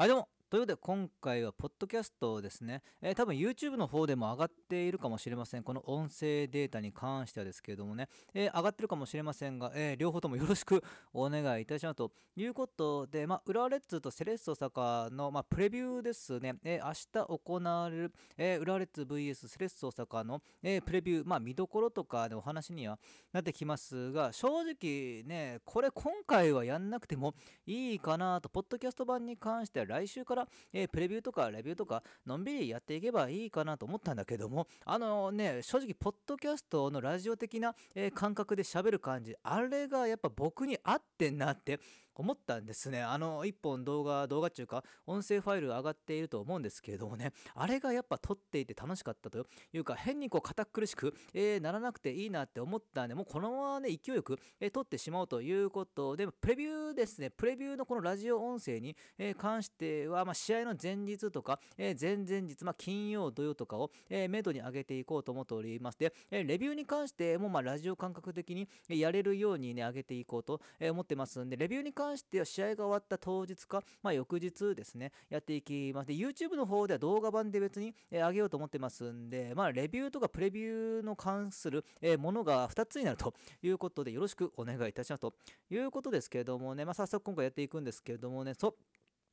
はいどうもということで今回はポッドキャストですね、えー、多分 YouTube の方でも上がっているかもしれません。この音声データに関してはですけれどもね、えー、上がってるかもしれませんが、えー、両方ともよろしくお願いいたしますと。いうことで、まあ、浦和レッズとセレッソ坂の、まあ、プレビューですね、え明日行われる、え浦和レッズ VS セレッソ坂の、えプレビュー、まあ、見どころとかでお話にはなってきますが正直ねこれ今回はやんなくてもいいかなと。ポッドキャスト版に関しては来週から、えー、プレビューとかレビューとかのんびりやっていけばいいかなと思ったんだけどもあのね正直ポッドキャストのラジオ的な、えー、感覚で喋る感じあれがやっぱ僕に合ってんなって思ったんですね。あの、1本動画、動画っていうか、音声ファイル上がっていると思うんですけれどもね、あれがやっぱ撮っていて楽しかったというか、変にこう堅苦しく、えー、ならなくていいなって思ったんで、もうこのままね、勢いよく、えー、撮ってしまおうということで、プレビューですね、プレビューのこのラジオ音声に、えー、関しては、まあ、試合の前日とか、え前々日、まあ、金曜、土曜とかを、えー、めどに上げていこうと思っております。で、えレビューに関しても、まあ、ラジオ感覚的にやれるようにね、上げていこうと思ってますんで、レビューに関関しては試合が終わった当日か、まあ、翌日ですね、やっていきます。で、YouTube の方では動画版で別に、えー、上げようと思ってますんで、まあ、レビューとかプレビューの関する、えー、ものが2つになるということで、よろしくお願いいたしますということですけれどもね、まあ、早速今回やっていくんですけれどもね、そう、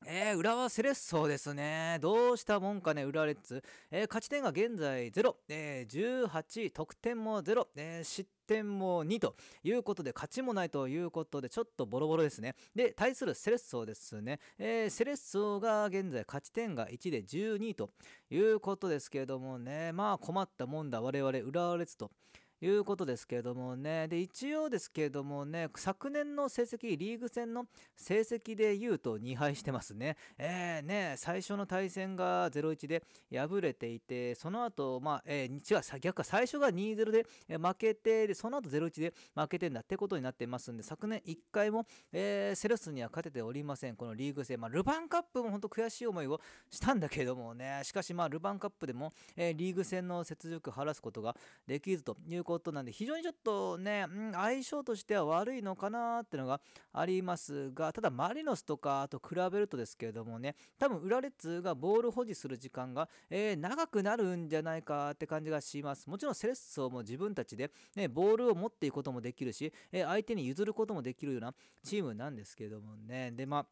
えー、浦和セレッソですね。どうしたもんかね、浦和レッズ。えー、勝ち点が現在0、えー、18、得点も0、えー、失点も2ということで、勝ちもないということで、ちょっとボロボロですね。で、対するセレッソですね。えー、セレッソが現在勝ち点が1で12ということですけれどもね、まあ困ったもんだ、我々浦和レッズと。いうことですけれどもね。で、一応ですけれどもね、昨年の成績、リーグ戦の成績で言うと2敗してますね。えー、ね、最初の対戦が0-1で敗れていて、その後、まあ、えー、違う、逆か、最初が2-0で負けて、で、その後0-1で負けてんだってことになってますんで、昨年1回も、えー、セレスには勝てておりません。このリーグ戦。まあ、ルヴァンカップも本当悔しい思いをしたんだけどもね、しかしまあ、ルヴァンカップでも、えー、リーグ戦の雪辱を晴らすことができずということなんで、非常にちょっとね、うん、相性としては悪いのかなってのがありますが、ただマリノスとかと比べるとですけれどもね、多分裏列がボール保持する時間が、えー、長くなるんじゃないかって感じがします。もちろんセレッソも自分たちで、ね、ボールを持っていくこともできるし、えー、相手に譲ることもできるようなチームなんですけれどもね。で、まあ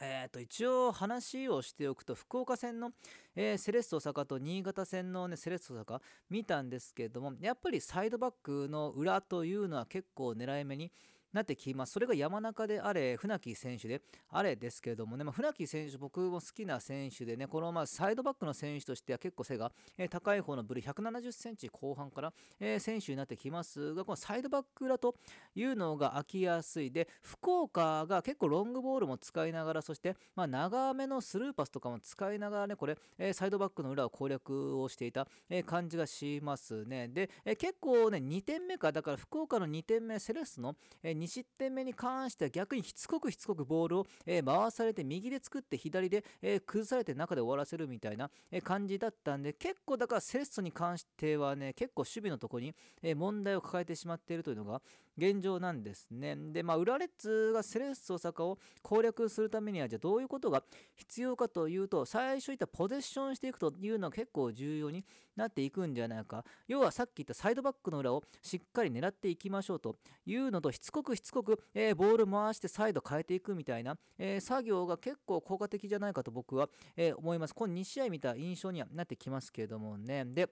えー、と一応話をしておくと福岡戦の、えー、セレッソ大阪と新潟戦の、ね、セレッソ大阪見たんですけれどもやっぱりサイドバックの裏というのは結構狙い目になってきます。それが山中であれ、船木選手であれですけれどもね、まあ、船木選手、僕も好きな選手でね、このまあサイドバックの選手としては結構背が、え高い方のブル170センチ後半から、え選手になってきますが、このサイドバックだというのが飽きやすい。で、福岡が結構ロングボールも使いながら、そして、ま、長めのスルーパスとかも使いながらね、これ、えサイドバックの裏を攻略をしていた、え感じがしますね。で、え結構ね、2点目か、だから福岡の2点目、セレスの、え2 2失点目に関しては逆にしつこくしつこくボールを、え回されて右で作って左で、え崩されて中で終わらせるみたいな、え感じだったんで結構だからセレッソに関してはね結構守備のとこに、え問題を抱えてしまっているというのが現状なんですね。でまあ裏レッズがセレッソ大阪を攻略するためにはじゃあどういうことが必要かというと最初言ったポゼッションしていくというのは結構重要になっていくんじゃないか要はさっき言ったサイドバックの裏をしっかり狙っていきましょうというのとしつこくしつこくえー、ボール回して再度変えていくみたいな、えー、作業が結構効果的じゃないかと僕は、えー、思います。この2試合見た印象にはなってきますけれどもね。で、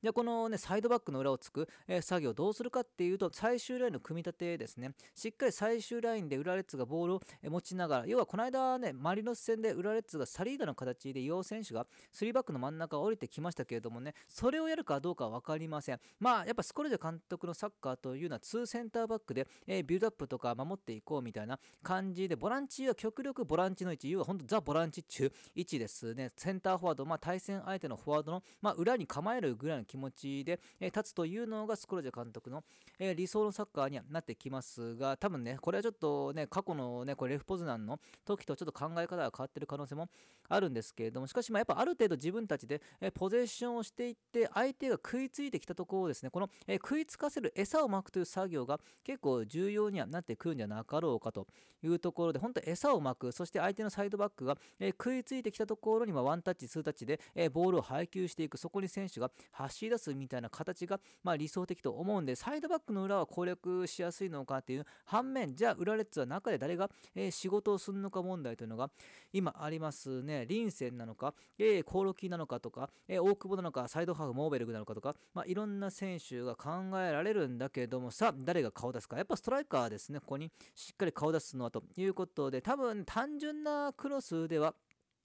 じゃあこのね、サイドバックの裏をつく、えー、作業どうするかっていうと、最終ラインの組み立てですね。しっかり最終ラインで裏レッツがボールを持ちながら、要はこの間ね、マリノス戦で裏レッツがサリーダの形で陽選手が3バックの真ん中を降りてきましたけれどもね、それをやるかどうかは分かりません。まあ、やっぱスコルジャ監督のサッカーというのは2センターバックで、えー、ビルドアップとか守っていこうみたいな感じで、ボランチは極力ボランチの位置、要は本当ザ・ボランチ中位置ですね。センターフォワード、まあ対戦相手のフォワードの、まあ、裏に構えるぐらいの気持ちで、え立つというのがスクロージャ監督の、え理想のサッカーにはなってきますが、多分ね、これはちょっとね、過去のね、これレフポズナンの時とちょっと考え方が変わってる可能性もあるんですけれども、しかし、まあ、やっぱある程度自分たちで、えポゼッションをしていって、相手が食いついてきたところをですね、この、え食いつかせる餌をまくという作業が結構重要にはなってくるんじゃなかろうかというところで、本当餌をまく、そして相手のサイドバックが、え食いついてきたところに、まワンタッチ、ツータッチで、えボールを配球していく、そこに選手が走り出すみたいな形が、まあ、理想的と思うんで、サイドバックの裏は攻略しやすいのかっていう反面、じゃあ裏レッツは中で誰が、え仕事をするのか問題というのが今ありますね。リンセンなのか、えー、コーロキーなのかとか、えー、大久保なのか、サイドハーフ、モーベルグなのかとか、まあ、いろんな選手が考えられるんだけども、さあ、誰が顔出すか。やっぱストライカーですね。ここにしっかり顔出すのはということで、多分単純なクロスでは、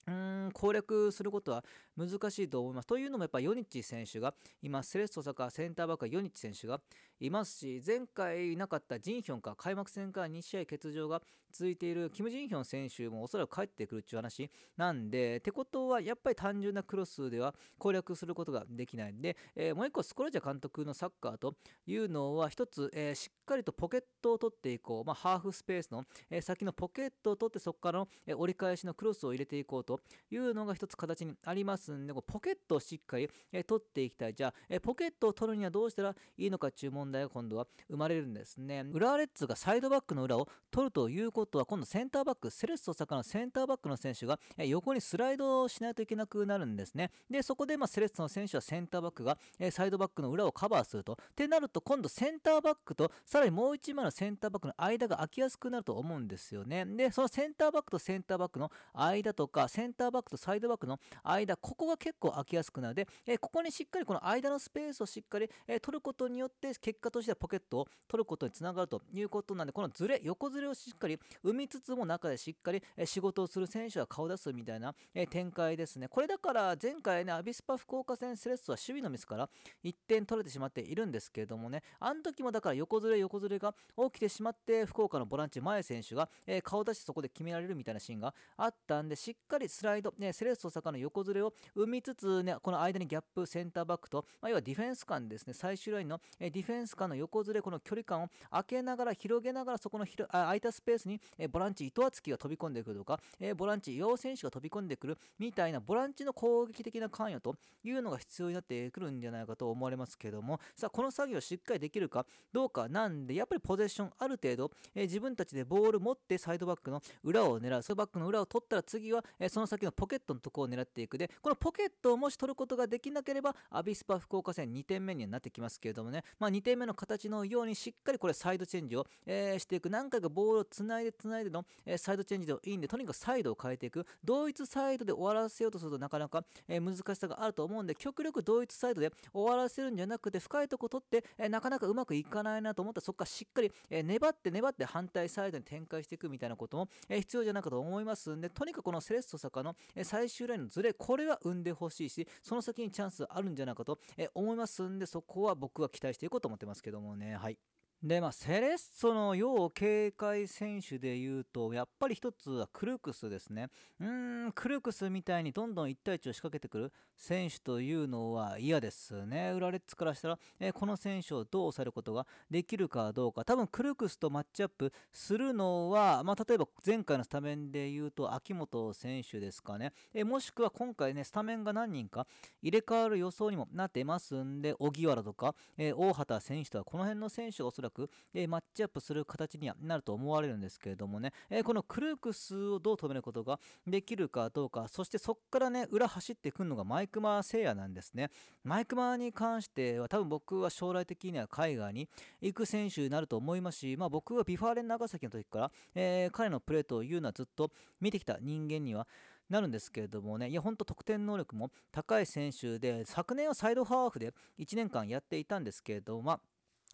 うーん攻略することは難しいと思います。というのもやっぱヨニッチ選手が今セレッソ大阪センターバックはヨニッチ選手がいますし前回なかったジンヒョンか開幕戦から2試合欠場が続いているキム・ジンヒョン選手もおそらく帰ってくるっていう話なんでてことはやっぱり単純なクロスでは攻略することができないんで、えー、もう一個スコロジャ監督のサッカーというのは一つ、えー、しっかりとポケットを取っていこう、まあ、ハーフスペースの、えー、先のポケットを取ってそこからの、え折り返しのクロスを入れていこうというのが一つ形にありますすんでポケットをしっかり、え取っていきたい。じゃあ、えポケットを取るにはどうしたらいいのかっていう問題が今度は生まれるんですね浦和レッズがサイドバックの裏を取るということは今度センターバックセレッソ大阪のセンターバックの選手が、え横にスライドをしないといけなくなるんですね。でそこで、まあ、セレッソの選手はセンターバックが、えサイドバックの裏をカバーすると。ってなると今度センターバックとさらにもう1枚のセンターバックの間が空きやすくなると思うんですよね。でそのセンターバックとセンターバックの間とかセンターバックとサイドバックの間ここが結構空きやすくなるで、えここにしっかりこの間のスペースをしっかり、え取ることによって結果としてはポケットを取ることにつながるということなんでこのずれ横ずれをしっかり生みつつも中でしっかり、え仕事をする選手が顔を出すみたいな、え展開ですね。これだから前回ねアビスパ福岡戦セレッソは守備のミスから1点取れてしまっているんですけれどもねあの時もだから横ずれ横ずれが起きてしまって福岡のボランチ前選手が、え顔出してそこで決められるみたいなシーンがあったんでしっかりスライド、ね、セレッソ大阪の横ずれを生みつつねこの間にギャップセンターバックと、まあ、要はディフェンス間ですね最終ラインの、ディフェンス間の横ずれこの距離感を開けながら広げながらそこの空いたスペースに、ボランチ伊藤敦樹が飛び込んでくるとか、ボランチ陽選手が飛び込んでくるみたいなボランチの攻撃的な関与というのが必要になってくるんじゃないかと思われますけどもさあこの作業をしっかりできるかどうかなんでやっぱりポゼッションある程度、え自分たちでボール持ってサイドバックの裏を狙うサイドバックの裏を取ったら次は、えその先のポケットのところを狙っていく。でこのポケットをもし取ることができなければアビスパ福岡戦2点目にはなってきますけれどもね、まあ、2点目の形のようにしっかりこれサイドチェンジを、えー、していく。何回かボールをつないでつないでの、えー、サイドチェンジでいいんでとにかくサイドを変えていく。同一サイドで終わらせようとするとなかなか、えー、難しさがあると思うんで極力同一サイドで終わらせるんじゃなくて深いとこ取って、えなかなかうまくいかないなと思ったらそこからしっかり、え粘って粘って反対サイドに展開していくみたいなことも、え必要じゃないかと思いますんでとにかくこのセレッソ坂の、え最終ラインのズレこれは生んでほしいしその先にチャンスあるんじゃないかと、思いますんでそこは僕は期待していこうと思ってますけどもねはいでまあ、セレッソの要警戒選手でいうとやっぱり一つはクルクスですね。うーんクルクスみたいにどんどん1対1を仕掛けてくる選手というのは嫌ですね。ウラレッツからしたら、えー、この選手をどう抑えることができるかどうか。多分クルクスとマッチアップするのは、まあ、例えば前回のスタメンでいうと秋元選手ですかね、えー、もしくは今回ねスタメンが何人か入れ替わる予想にもなってますんで荻原とか、えー、大畑選手とかこの辺の選手がおそらくく、え、マッチアップする形にはなると思われるんですけれどもね、え、このクルークスをどう止めることができるかどうか、そしてそこからね、裏走ってくるのがマイクマー聖夜なんですね。マイクマーに関しては多分僕は将来的には海外に行く選手になると思いますし、まあ、僕は V・ファーレン長崎の時から、えー、彼のプレーというのはずっと見てきた人間にはなるんですけれどもね、いや、ほんと得点能力も高い選手で、昨年はサイドハーフで1年間やっていたんですけれども、まあ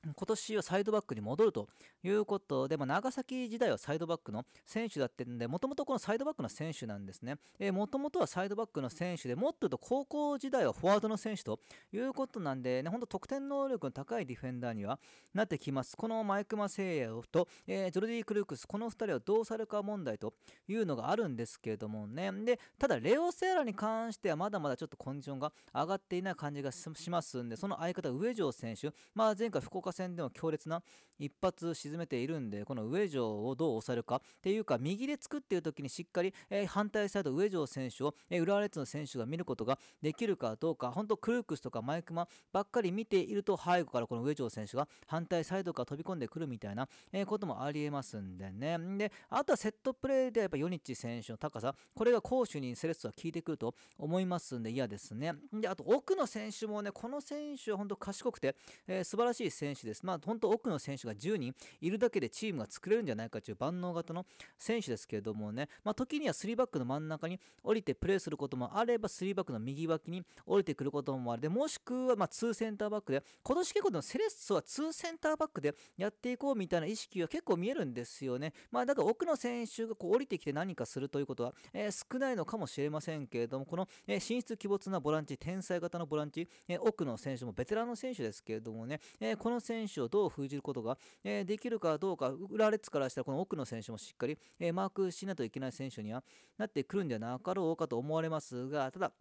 今年はサイドバックに戻るということで、まあ、長崎時代はサイドバックの選手だってんで、もともとこのサイドバックの選手なんですね。もともとはサイドバックの選手で、もっと言うと高校時代はフォワードの選手ということなんで、ね、本当得点能力の高いディフェンダーにはなってきます。このマイク・マセイヤと、えー、ジョルディ・クルークス、この2人はどうされるか問題というのがあるんですけれどもね。で、ただ、レオ・セーラに関してはまだまだちょっとコンディションが上がっていない感じがしますんで、その相方、上条選手、まあ、前回福岡戦でも強烈な一発沈めているんで、この上条をどう抑えるかっていうか、右で作っている時にしっかり、えー、反対サイド上条選手を、えー、浦和レッズの選手が見ることができるかどうか、本当クルークスとかマイクマばっかり見ていると、背後からこの上条選手が反対サイドから飛び込んでくるみたいな、えー、こともありえますんでね。で、あとはセットプレーでやっぱヨニッチ選手の高さ、これが攻守にセレッソは効いてくると思いますんで嫌ですね。で、あと奥の選手もね、この選手は本当賢くて、えー、素晴らしい選手です。まあ本当奥の選手が10人いるだけでチームが作れるんじゃないかという万能型の選手ですけれどもね、まあ、時には3バックの真ん中に降りてプレーすることもあれば、3バックの右脇に降りてくることもあるで、もしくはま2センターバックで、今年結構のセレッソは2センターバックでやっていこうみたいな意識は結構見えるんですよね。まあ、だから奥の選手がこう降りてきて何かするということは、えー、少ないのかもしれませんけれども、この、えー、進出鬼没なボランチ、天才型のボランチ、えー、奥の選手もベテランの選手ですけれどもね、えこの選手選手をどう封じることが、えできるかどうか、浦和レッズからしたらこの奥の選手もしっかり、えマークしないといけない選手にはなってくるんじゃなかろうかと思われますが、ただ、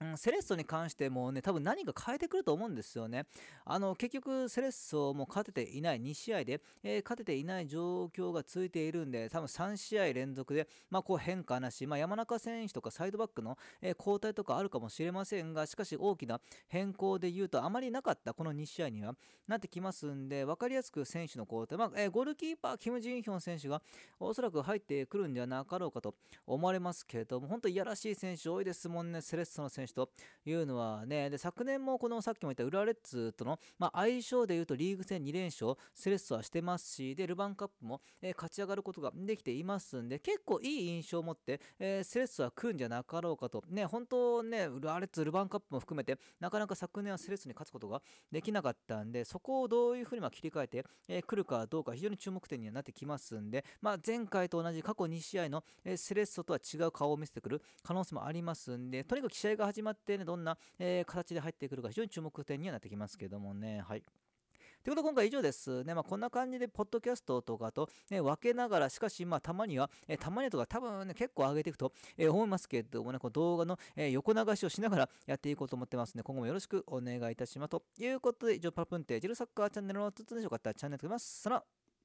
うん、セレッソに関してもね、多分何か変えてくると思うんですよね。あの、結局、セレッソも勝てていない、2試合で、えー、勝てていない状況が続いているんで、多分3試合連続で、まあ、こう変化なし、まあ、山中選手とかサイドバックの、えー、交代とかあるかもしれませんが、しかし大きな変更で言うと、あまりなかったこの2試合にはなってきますんで、分かりやすく選手の交代、まあ、えー、ゴールキーパー、キム・ジンヒョン選手がおそらく入ってくるんじゃなかろうかと思われますけれども、本当いやらしい選手多いですもんね、セレッソの選手というのはね、で昨年もこのさっきも言った浦和レッズとの、まあ、相性でいうとリーグ戦2連勝、セレッソはしてますし、で、ルヴァンカップも、えー、勝ち上がることができていますんで、結構いい印象を持って、えー、セレッソは来るんじゃなかろうかと。ね、本当ね、浦和レッズ、ルヴァンカップも含めて、なかなか昨年はセレッソに勝つことができなかったんで、そこをどういうふうにま切り替えて、えー、来るかどうか非常に注目点にはなってきますんで、まあ、前回と同じ過去2試合の、えセレッソとは違う顔を見せてくる可能性もありますんで、とにかく試合が始まってね、どんな、えー、形で入ってくるか非常に注目点にはなってきますけどもね。はい。ということで今回以上です。ね、まあ、こんな感じで、ポッドキャストとかと、ね、分けながら、しかし、まあ、たまには、えー、たまにはとか多分ね、結構上げていくと、えー、思いますけどもね、この動画の、えー、横流しをしながらやっていこうと思ってますので、今後もよろしくお願いいたします。ということで、以上、パラプンテージルサッカーチャンネルのつつでしょうかったらチャンネル登録ます。さら